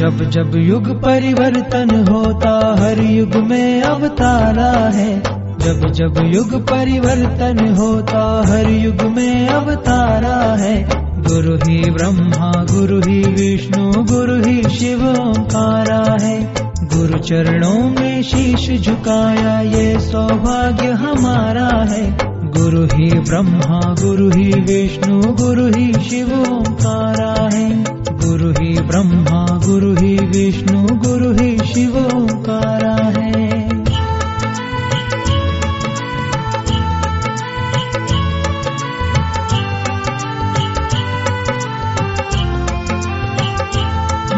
जब जब युग परिवर्तन होता, हर युग में अवतारा है। जब जब युग परिवर्तन होता, हर युग में अवतारा है। गुरु ही ब्रह्मा, गुरु ही विष्णु, गुरु ही शिव ओंकारा है। गुरु चरणों में शीश झुकाया, ये सौभाग्य हमारा है। गुरु ही ब्रह्मा, गुरु ही विष्णु, गुरु ही शिव ओंकारा है। गुरु ही ब्रह्मा गुरु ही विष्णु, गुरु ही शिव, ओंकारा है।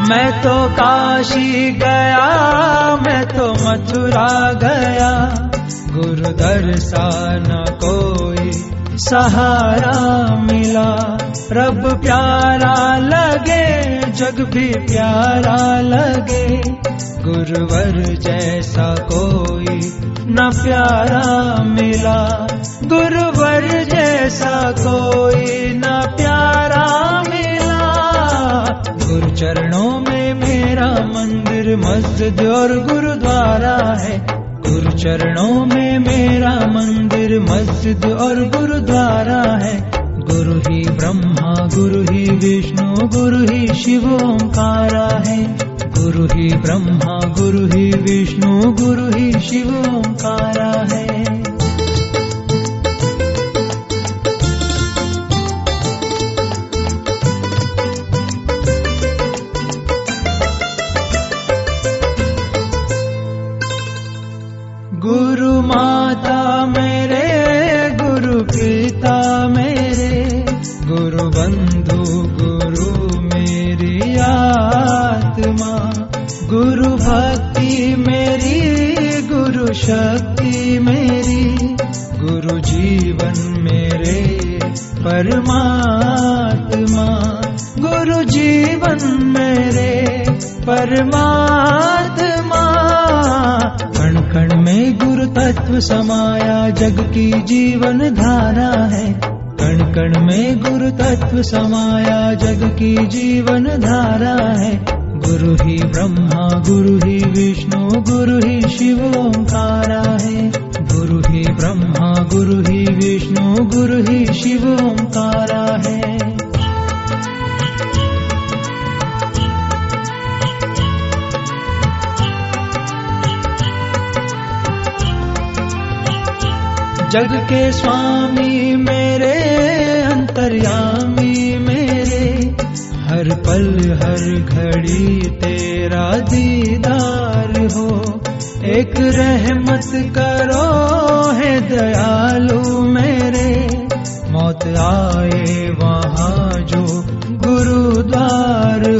मैं तो काशी गया, मैं तो मथुरा गया, गुरु दर्शन कोई सहारा मिला। रब प्यारा लगे, जग भी प्यारा लगे। गुरुवर जैसा कोई न प्यारा मिला। गुरुवर जैसा कोई न प्यारा मिला। गुरु चरणों में मेरा मंदिर, मस्जिद और गुरुद्वारा है। गुरु चरणों में मेरा मंदिर, मस्जिद और गुरुद्वारा है। गुरु ही ब्रह्मा, गुरु ही विष्णु, गुरु ही शिव ओंकारा है। गुरु ही ब्रह्मा, गुरु ही विष्णु, गुरु ही शिव ओंकारा है। गुरु माता मेरे, गुरु पिता मेरे, गुरु बंधु, गुरु मेरी आत्मा, गुरु भक्ति मेरी, गुरु शक्ति मेरी, गुरु जीवन मेरे परमात्मा, गुरु जीवन मेरे परमात्मा। कण कण में गुरु तत्व समाया, जग की जीवन धारा है। कण कण में गुरु तत्व समाया, जग की जीवन धारा है। गुरु ही ब्रह्मा, गुरु ही विष्णु, गुरु ही शिव। ओंकारा जग के स्वामी मेरे, अंतर्यामी मेरे। हर पल, हर घड़ी तेरा दीदार हो। एक रहमत करो है दयालु मेरे। मौत आए वहाँ जो गुरुद्वार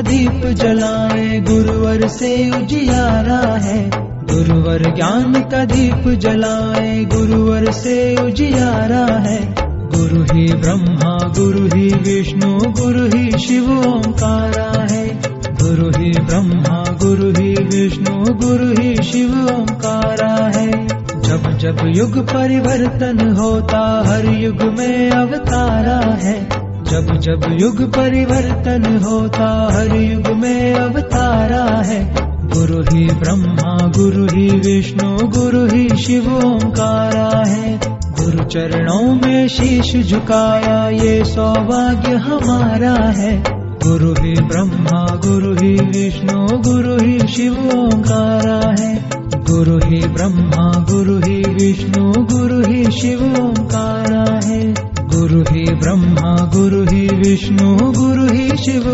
का दीप जलाए, गुरुवर से उजियारा है। गुरुवर ज्ञान का दीप जलाए, गुरुवर से उजियारा है। गुरु ही ब्रह्मा, गुरु ही विष्णु, गुरु ही शिव ओंकारा है। गुरु ही ब्रह्मा, गुरु ही विष्णु, गुरु ही शिव ओंकारा है। जब जब युग परिवर्तन होता, हर युग में अवतारा है। जब जब युग परिवर्तन होता, हर युग में अवतारा है। गुरु ही ब्रह्मा, गुरु ही विष्णु, गुरु ही शिव ओंकारा है। गुरु चरणों में शीश झुकाया, ये सौभाग्य हमारा है। गुरु ही ब्रह्मा, गुरु ही विष्णु, गुरु ही शिव ओंकारा है। गुरु ही ब्रह्मा, गुरु ही विष्णु, गुरु ही शिव ओंकारा ब्रह्मा गुरु ही विष्णु गुरु ही शिव